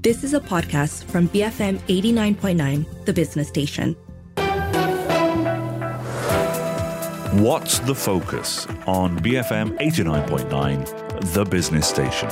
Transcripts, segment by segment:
This is a podcast from BFM 89.9, the business station. What's the focus on BFM 89.9, the business station?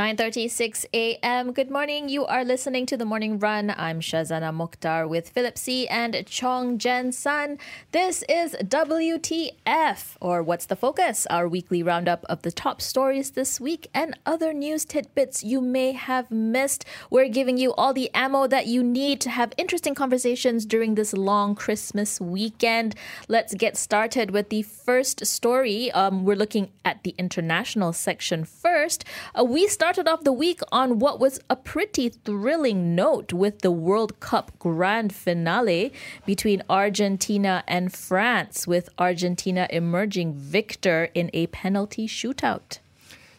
9:36 a.m. Good morning. You are listening to the Morning Run. I'm Shazana Mokhtar with Philip See and Chong Jen Sun. This is WTF or What's the Focus, our weekly roundup of the top stories this week and other news tidbits you may have missed. We're giving you all the ammo that you need to have interesting conversations during this long Christmas weekend. Let's get started with the first story. Um, we're looking at the international section first. Uh, we started off the week on what was a pretty thrilling note with the World Cup grand finale between Argentina and France, with Argentina emerging victor in a penalty shootout.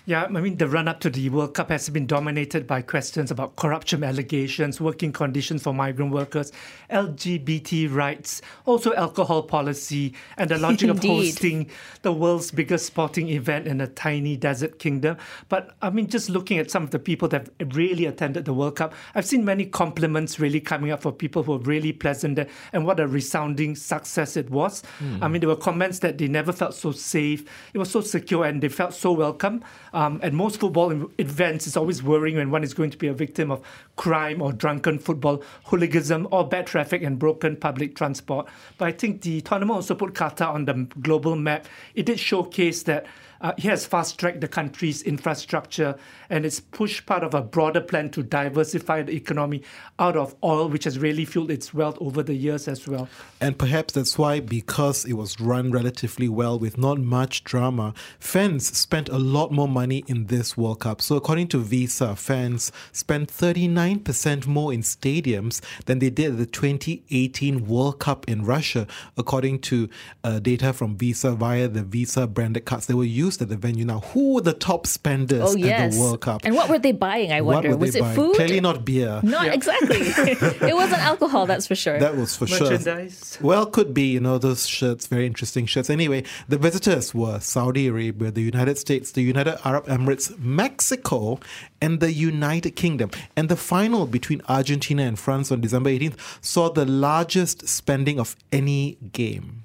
Yeah, I mean, the run up to the World Cup has been dominated by questions about corruption allegations, working conditions for migrant workers, LGBT rights, also alcohol policy, and the logic of hosting the world's biggest sporting event in a tiny desert kingdom. But I mean, just looking at some of the people that have really attended the World Cup, I've seen many compliments really coming up for people who were really pleasant there, and what a resounding success it was. Mm. I mean, there were comments that they never felt so safe, it was so secure, and they felt so welcome. Um, at most football events, it's always worrying when one is going to be a victim of crime or drunken football hooliganism or bad traffic and broken public transport. But I think the tournament also put Qatar on the global map. It did showcase that uh, he has fast tracked the country's infrastructure and it's pushed part of a broader plan to diversify the economy out of oil, which has really fueled its wealth over the years as well. And perhaps that's why, because it was run relatively well with not much drama, fans spent a lot more money in this World Cup. So, according to Visa, fans spent 39% more in stadiums than they did at the 2018 World Cup in Russia, according to uh, data from Visa via the Visa branded cards. They were used at the venue now. Who were the top spenders oh, yes. at the World Cup? And what were they buying? I wonder. Was it buying? food? Clearly not beer. Not yeah. exactly. it wasn't alcohol. That's for sure. That was for Merchandise. sure. Well, could be. You know those shirts, very interesting shirts. Anyway, the visitors were Saudi Arabia, the United States, the United Arab Emirates, Mexico, and the United Kingdom. And the final between Argentina and France on December 18th saw the largest spending of any game.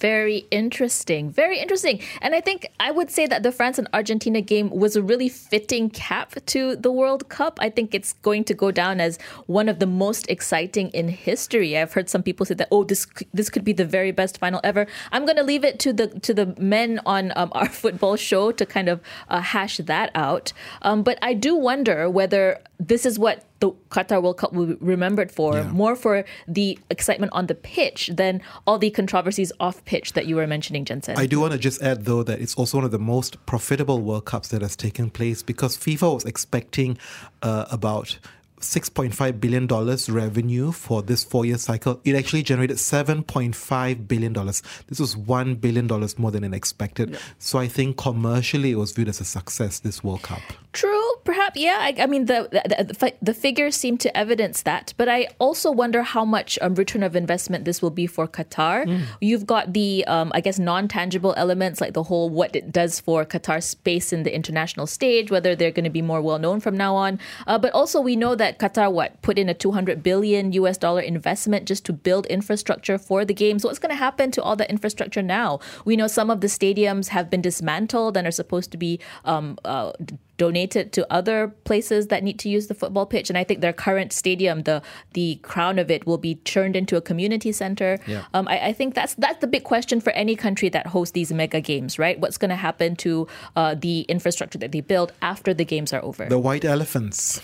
Very interesting. Very interesting. And I think I would say that the France and Argentina game was a really fitting cap to the World Cup. I think it's going to go down as one of the most exciting in history. I've heard some people say that oh this this could be the very best final ever. I'm going to leave it to the to the men on um, our football show to kind of uh, hash that out. Um, but I do wonder whether this is what the Qatar World Cup will be remembered for, yeah. more for the excitement on the pitch than all the controversies off pitch that you were mentioning, Jensen. I do want to just add, though, that it's also one of the most profitable World Cups that has taken place because FIFA was expecting uh, about $6.5 billion revenue for this four year cycle. It actually generated $7.5 billion. This was $1 billion more than it expected. Yeah. So I think commercially it was viewed as a success, this World Cup. True, perhaps. Yeah, I, I mean, the, the, the, the, figures seem to evidence that. But I also wonder how much um, return of investment this will be for Qatar. Mm. You've got the, um, I guess, non tangible elements like the whole what it does for Qatar's space in the international stage, whether they're going to be more well known from now on. Uh, but also, we know that that Qatar what put in a 200 billion US dollar investment just to build infrastructure for the games. What's going to happen to all that infrastructure now? We know some of the stadiums have been dismantled and are supposed to be um, uh, donated to other places that need to use the football pitch. And I think their current stadium, the the crown of it, will be turned into a community center. Yeah. Um, I, I, think that's that's the big question for any country that hosts these mega games, right? What's going to happen to uh, the infrastructure that they build after the games are over? The white elephants.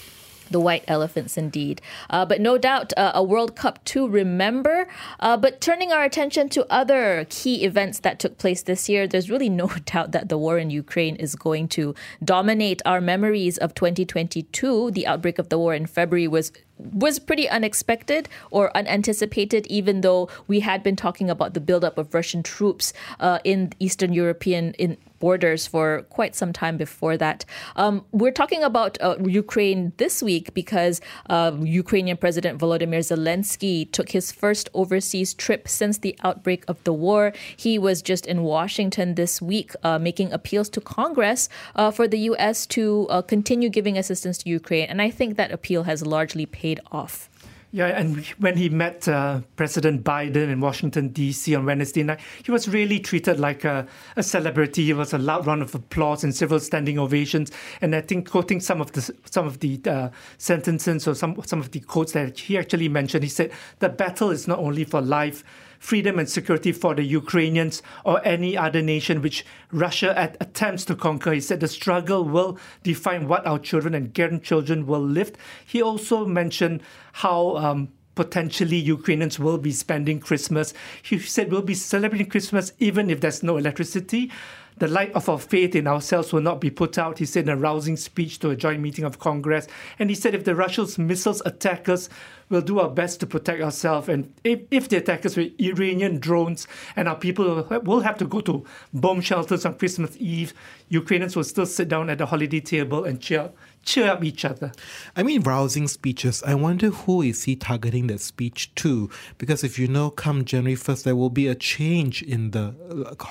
The white elephants, indeed. Uh, but no doubt uh, a World Cup to remember. Uh, but turning our attention to other key events that took place this year, there's really no doubt that the war in Ukraine is going to dominate our memories of 2022. The outbreak of the war in February was was pretty unexpected or unanticipated, even though we had been talking about the buildup of Russian troops uh, in Eastern European in borders for quite some time before that. Um, we're talking about uh, Ukraine this week because uh, Ukrainian President Volodymyr Zelensky took his first overseas trip since the outbreak of the war. He was just in Washington this week uh, making appeals to Congress uh, for the U.S. to uh, continue giving assistance to Ukraine. And I think that appeal has largely paid off. Yeah, and when he met uh, President Biden in Washington, D.C. on Wednesday night, he was really treated like a, a celebrity. He was a loud round of applause and several standing ovations. And I think quoting some of the some of the uh, sentences or some some of the quotes that he actually mentioned, he said, "The battle is not only for life." Freedom and security for the Ukrainians or any other nation which Russia at, attempts to conquer. He said the struggle will define what our children and grandchildren will live. He also mentioned how um, potentially Ukrainians will be spending Christmas. He said we'll be celebrating Christmas even if there's no electricity. The light of our faith in ourselves will not be put out, he said in a rousing speech to a joint meeting of Congress. And he said if the Russians missiles attack us, we'll do our best to protect ourselves. And if, if they attack us with Iranian drones and our people will have to go to bomb shelters on Christmas Eve, Ukrainians will still sit down at the holiday table and cheer cheer up each other. I mean, rousing speeches. I wonder who is he targeting that speech to? Because if you know, come January 1st, there will be a change in the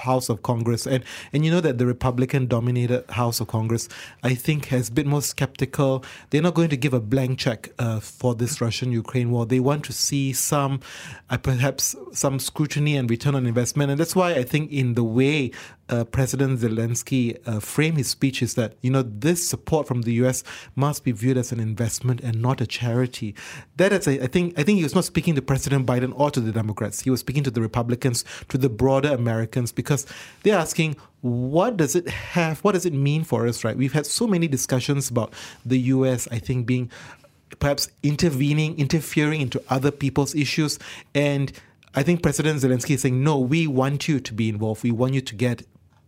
House of Congress. And, and you know that the Republican dominated House of Congress, I think, has been more skeptical. They're not going to give a blank check uh, for this Russian Ukraine war. They want to see some, uh, perhaps, some scrutiny and return on investment. And that's why I think, in the way uh, President Zelensky uh, framed his speech is that you know this support from the U.S. must be viewed as an investment and not a charity. That is, I think, I think he was not speaking to President Biden or to the Democrats. He was speaking to the Republicans, to the broader Americans, because they're asking, what does it have? What does it mean for us? Right? We've had so many discussions about the U.S. I think being perhaps intervening, interfering into other people's issues, and I think President Zelensky is saying, no, we want you to be involved. We want you to get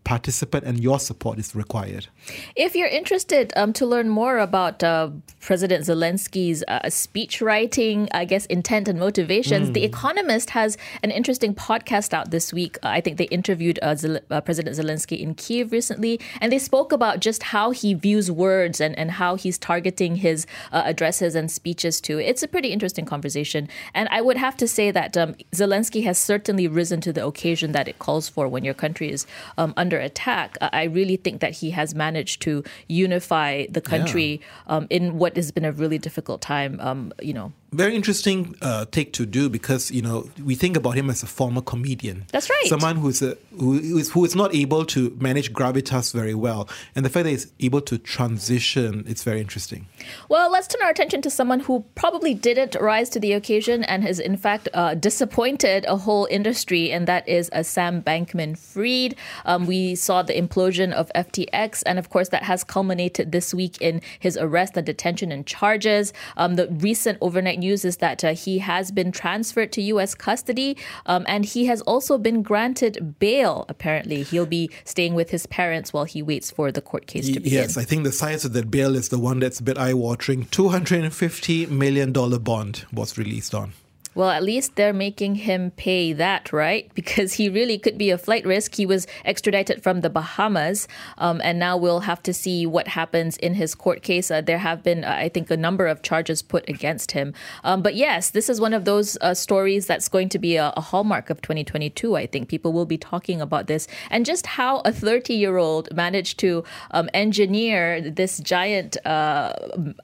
participant and your support is required. If you're interested um, to learn more about uh, President Zelensky's uh, speech writing, I guess, intent and motivations, mm. The Economist has an interesting podcast out this week. Uh, I think they interviewed uh, Zel- uh, President Zelensky in Kiev recently, and they spoke about just how he views words and, and how he's targeting his uh, addresses and speeches to. It's a pretty interesting conversation. And I would have to say that um, Zelensky has certainly risen to the occasion that it calls for when your country is um, under under attack, I really think that he has managed to unify the country yeah. um, in what has been a really difficult time. Um, you know, very interesting uh, take to do because you know we think about him as a former comedian. That's right. Someone who's a, who is who is not able to manage gravitas very well, and the fact that he's able to transition, it's very interesting. Well, let's turn our attention to someone who probably didn't rise to the occasion and has in fact uh, disappointed a whole industry, and that is a uh, Sam Bankman-Fried. Um, we saw the implosion of FTX, and of course that has culminated this week in his arrest and detention and charges. Um, the recent overnight news is that uh, he has been transferred to U.S. custody um, and he has also been granted bail. Apparently, he'll be staying with his parents while he waits for the court case to begin. Yes, I think the size of that bail is the one that's a bit eye watering. $250 million bond was released on. Well, at least they're making him pay that, right? Because he really could be a flight risk. He was extradited from the Bahamas, um, and now we'll have to see what happens in his court case. Uh, there have been, I think, a number of charges put against him. Um, but yes, this is one of those uh, stories that's going to be a, a, hallmark of 2022. I think people will be talking about this and just how a 30 year old managed to um, engineer this giant, uh,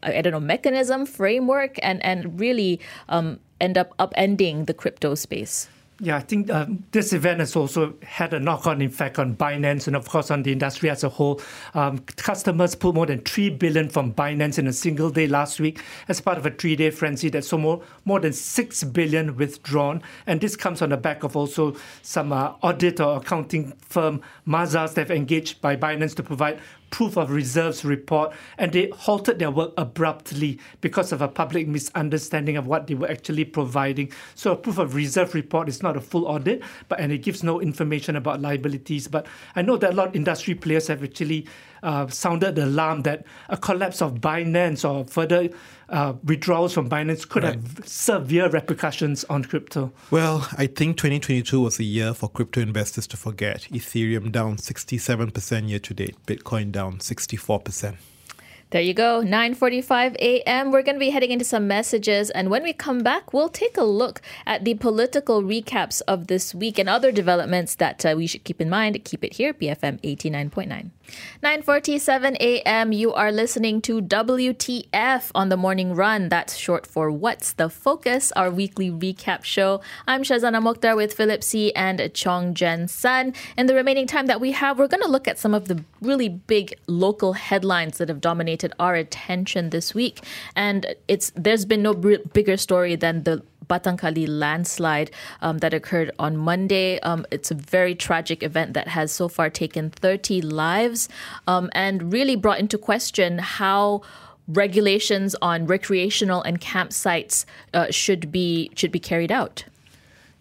I don't know, mechanism, framework, and, and really um, end up upending the crypto space? Yeah, I think uh, this event has also had a knock-on effect on Binance and, of course, on the industry as a whole. Um, customers pulled more than three billion from Binance in a single day last week as part of a three-day frenzy that saw more more than six billion withdrawn. And this comes on the back of also some uh, audit or accounting firm Mazars that have engaged by Binance to provide proof of reserves report, and they halted their work abruptly because of a public misunderstanding of what they were actually providing. So a proof of reserve report is not a full audit, but and it gives no information about liabilities. But I know that a lot of industry players have actually uh, sounded the alarm that a collapse of Binance or further uh, withdrawals from Binance could Right. have severe repercussions on crypto. Well, I think 2022 was a year for crypto investors to forget. Ethereum down 67% year to date, Bitcoin down 64%. There you go, 9:45 a.m. We're going to be heading into some messages and when we come back, we'll take a look at the political recaps of this week and other developments that uh, we should keep in mind. Keep it here, BFM 89.9. 9:47 a.m. You are listening to WTF on the morning run. That's short for What's the Focus, our weekly recap show. I'm Shazana Mokhtar with Philip See and Chong Jen Sun. In the remaining time that we have, we're going to look at some of the really big local headlines that have dominated our attention this week. And it's there's been no bigger story than the Batang Kali landslide um, that occurred on Monday. Um, it's a very tragic event that has so far taken 30 lives um, and really brought into question how regulations on recreational and campsites uh, should be should be carried out.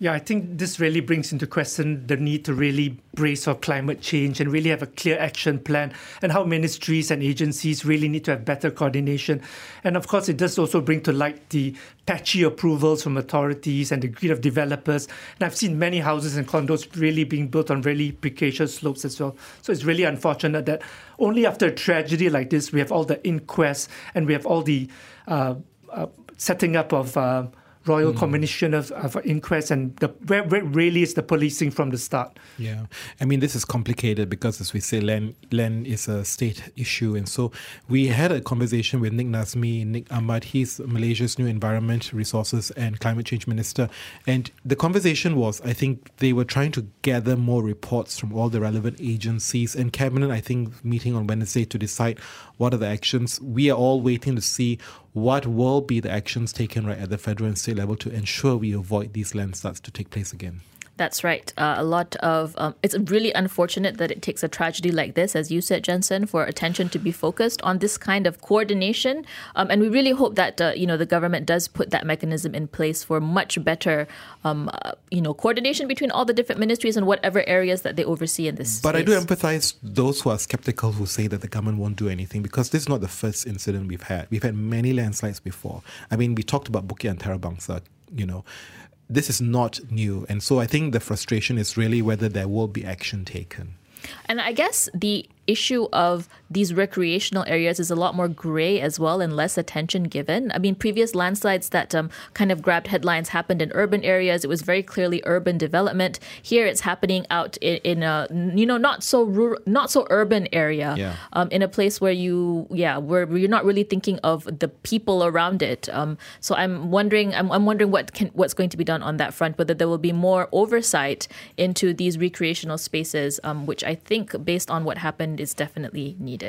Yeah, I think this really brings into question the need to really brace for climate change and really have a clear action plan, and how ministries and agencies really need to have better coordination. And of course, it does also bring to light the patchy approvals from authorities and the greed of developers. And I've seen many houses and condos really being built on really precarious slopes as well. So it's really unfortunate that only after a tragedy like this, we have all the inquests and we have all the uh, uh, setting up of. Uh, Royal mm. Commission of, of Inquest and the, where, where really is the policing from the start. Yeah, I mean this is complicated because, as we say, land land is a state issue, and so we had a conversation with Nik Nazmi, Nik Ahmad. He's Malaysia's new Environment, Resources, and Climate Change Minister, and the conversation was, I think, they were trying to gather more reports from all the relevant agencies and cabinet. I think meeting on Wednesday to decide what are the actions. We are all waiting to see what will be the actions taken right at the federal and state level to ensure we avoid these landslides to take place again. That's right. Uh, a lot of um, it's really unfortunate that it takes a tragedy like this, as you said, Jensen, for attention to be focused on this kind of coordination. Um, and we really hope that uh, you know the government does put that mechanism in place for much better, um, uh, you know, coordination between all the different ministries and whatever areas that they oversee in this. But I do empathize those who are skeptical who say that the government won't do anything because this is not the first incident we've had. We've had many landslides before. I mean, we talked about Bukit Antara Bangsa, you know. This is not new. And so I think the frustration is really whether there will be action taken. And I guess the issue of these recreational areas is a lot more gray as well and less attention given. I mean, previous landslides that um, kind of grabbed headlines happened in urban areas. It was very clearly urban development. Here, it's happening out in, in a you know not so rural, not so urban area, Yeah. um, in a place where you yeah where you're not really thinking of the people around it. Um, so I'm wondering I'm, I'm wondering what can what's going to be done on that front. Whether there will be more oversight into these recreational spaces, um, which I think based on what happened is definitely needed.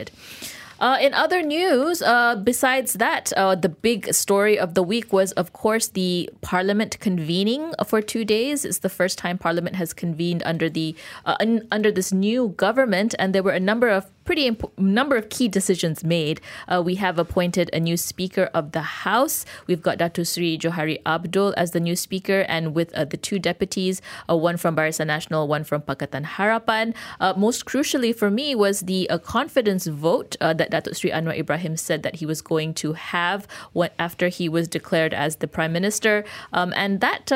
Uh, in other news, uh, besides that, uh, the big story of the week was, of course, the Parliament convening for two days. It's the first time Parliament has convened under the uh, un- under this new government, and there were a number of pretty imp- number of key decisions made. Uh, we have appointed a new Speaker of the House. We've got Datu Sri Johari Abdul as the new Speaker, and with uh, the two deputies, uh, one from Barisan Nasional, one from Pakatan Harapan. Uh, most crucially for me was the uh, confidence vote uh, that Datuk Sri Anwar Ibrahim said that he was going to have when, after he was declared as the Prime Minister, um, and that.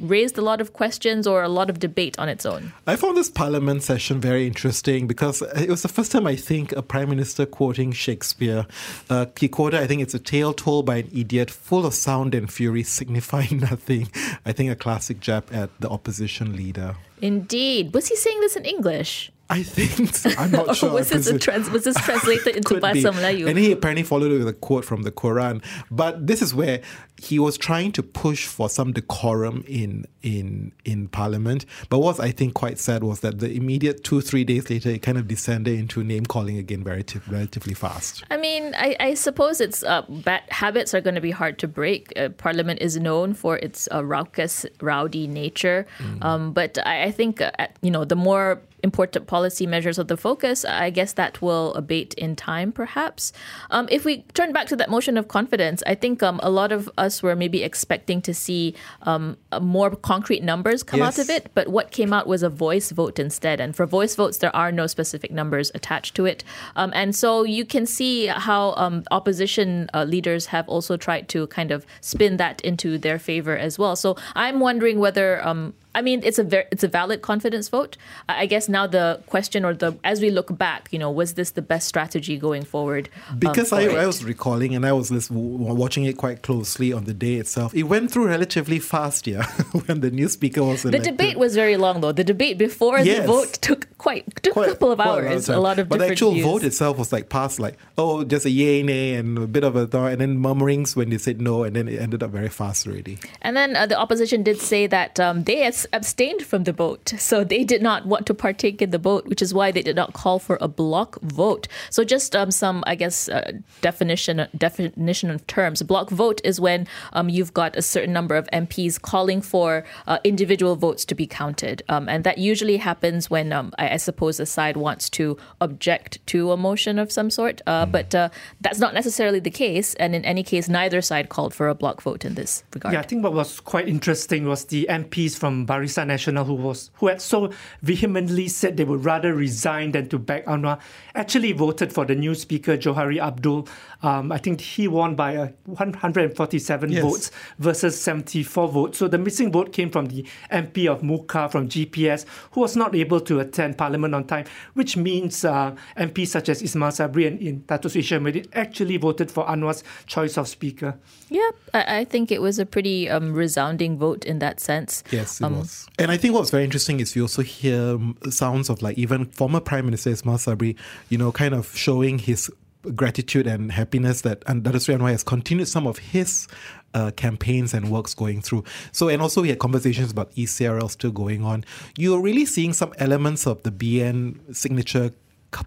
Raised a lot of questions or a lot of debate on its own. I found this parliament session very interesting because it was the first time I think a prime minister quoting Shakespeare. Uh, he quoted, I think it's a tale told by an idiot, full of sound and fury, signifying nothing. I think a classic jab at the opposition leader. Indeed. Was he saying this in English? I think so. I'm not sure. was this, a trans- was this translated into. Bahasa Melayu? And he apparently followed it with a quote from the Quran. But this is where he was trying to push for some decorum in in in Parliament. But what I think quite sad was that the immediate two three days later, it kind of descended into name calling again, very relatively fast. I mean, I, I suppose its uh, bad habits are going to be hard to break. Uh, Parliament is known for its uh, raucous, rowdy nature, um, but I, I think uh, at- you know the more important policy measures of the focus, I guess that will abate in time, perhaps. Um, if we turn back to that motion of confidence, I think um, a lot of us us were maybe expecting to see um, more concrete numbers come yes. out of it, but what came out was a voice vote instead. And for voice votes, there are no specific numbers attached to it. Um, and so you can see how um, opposition uh, leaders have also tried to kind of spin that into their favor as well. So I'm wondering whether um, I mean, it's a very, it's a valid confidence vote. I guess now the question, or the as we look back, you know, was this the best strategy going forward? Um, because I, I, was recalling and I was watching it quite closely on the day itself. It went through relatively fast, yeah, when the new speaker was elected. The debate was very long, though. The debate before yes. the vote took quite took quite, a couple of hours. A, a, lot of but the actual views. vote itself was like passed, like oh, just a yay nay and a bit of a thought, and then murmurings when they said no, and then it ended up very fast already. And then uh, the opposition did say that um, they abstained from the vote. So they did not want to partake in the vote, which is why they did not call for a block vote. So just um, some, I guess, uh, definition definition of terms. Block vote is when um, you've got a certain number of MPs calling for uh, individual votes to be counted, um, and that usually happens when um, I, I, suppose a side wants to object to a motion of some sort. Uh, mm. But uh, that's not necessarily the case, and in any case, neither side called for a block vote in this regard. Yeah, I think what was quite interesting was the MPs from Barisan Nasional who was who had so vehemently said they would rather resign than to back Anwar actually voted for the new speaker Johari Abdul. Um, I think he won by uh, 147 yes. votes versus 74 votes. So the missing vote came from the MP of Mukah from GPS, who was not able to attend Parliament on time, which means uh, MPs such as Ismail Sabri and in Dato Sri actually voted for Anwar's choice of speaker. Yeah, I, I think it was a pretty um, resounding vote in that sense. Yes, it um, was. And I think what's very interesting is you also hear sounds of like even former Prime Minister Ismail Sabri, you know, kind of showing his gratitude and happiness that Dato Sri Anwar has continued some of his uh, campaigns and works going through. So, and also we had conversations about ECRL still going on. You're really seeing some elements of the BN signature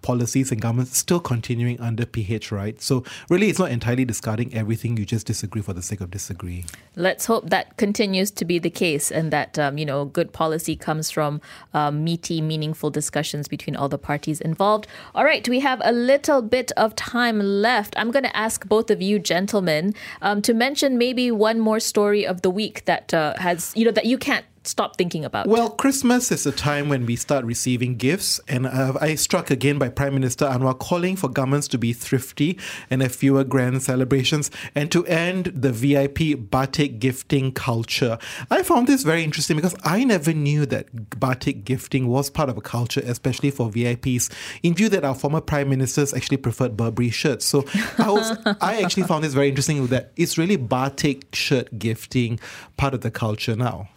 policies and governments still continuing under PH, right? So really, it's not entirely discarding everything. You just disagree for the sake of disagreeing. Let's hope that continues to be the case, and that um, you know good policy comes from um, meaty, meaningful discussions between all the parties involved. All right, we have a little bit of time left. I'm going to ask both of you, gentlemen, um, to mention maybe one more story of the week that uh, has you know that you can't stop thinking about? Well, Christmas is a time when we start receiving gifts, and uh, I struck again by Prime Minister Anwar calling for governments to be thrifty and have fewer grand celebrations and to end the VIP batik gifting culture. I found this very interesting because I never knew that batik gifting was part of a culture, especially for VIPs, in view that our former Prime Ministers actually preferred Burberry shirts. So I was I actually found this very interesting that it's really batik shirt gifting part of the culture now.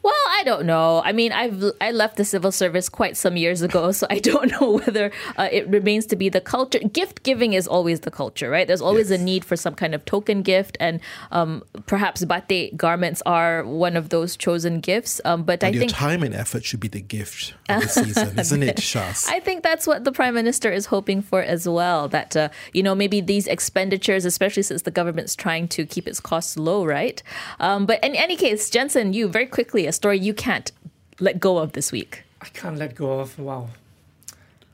Well, I don't know. I mean, I've I left the civil service quite some years ago, so I don't know whether uh, it remains to be the culture. Gift giving is always the culture, right? There's always yes. a need for some kind of token gift, and um, perhaps batik garments are one of those chosen gifts. Um, but and I think time and effort should be the gift of the season, isn't it, Shaz? I think that's what the prime minister is hoping for as well. That uh, you know maybe these expenditures, especially since the government's trying to keep its costs low, right? Um, but in any case, Jensen, you very quickly a story you can't let go of this week? I can't let go of. Wow.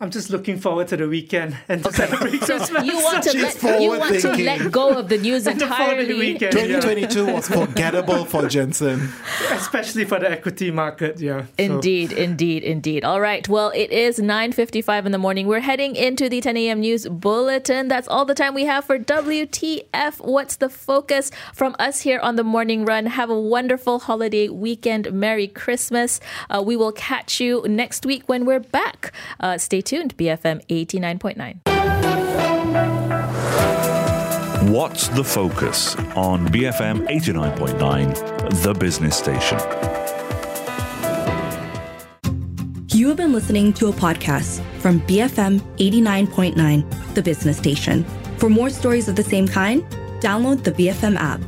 I'm just looking forward to the weekend and to okay. celebrate Christmas. You want to, let, you want to let go of the news entirely. The weekend, 2022 yeah. was forgettable for Jensen. Especially for the equity market, yeah. Indeed, so. indeed, indeed. All right. Well, it is 9.55 in the morning. We're heading into the 10 a.m. news bulletin. That's all the time we have for WTF. What's the focus from us here on the morning run? Have a wonderful holiday weekend. Merry Christmas. Uh, we will catch you next week when we're back. Uh, stay tuned, BFM 89.9. What's the focus on BFM 89.9, the business station? You have been listening to a podcast from BFM 89.9, the business station. For more stories of the same kind, download the BFM app.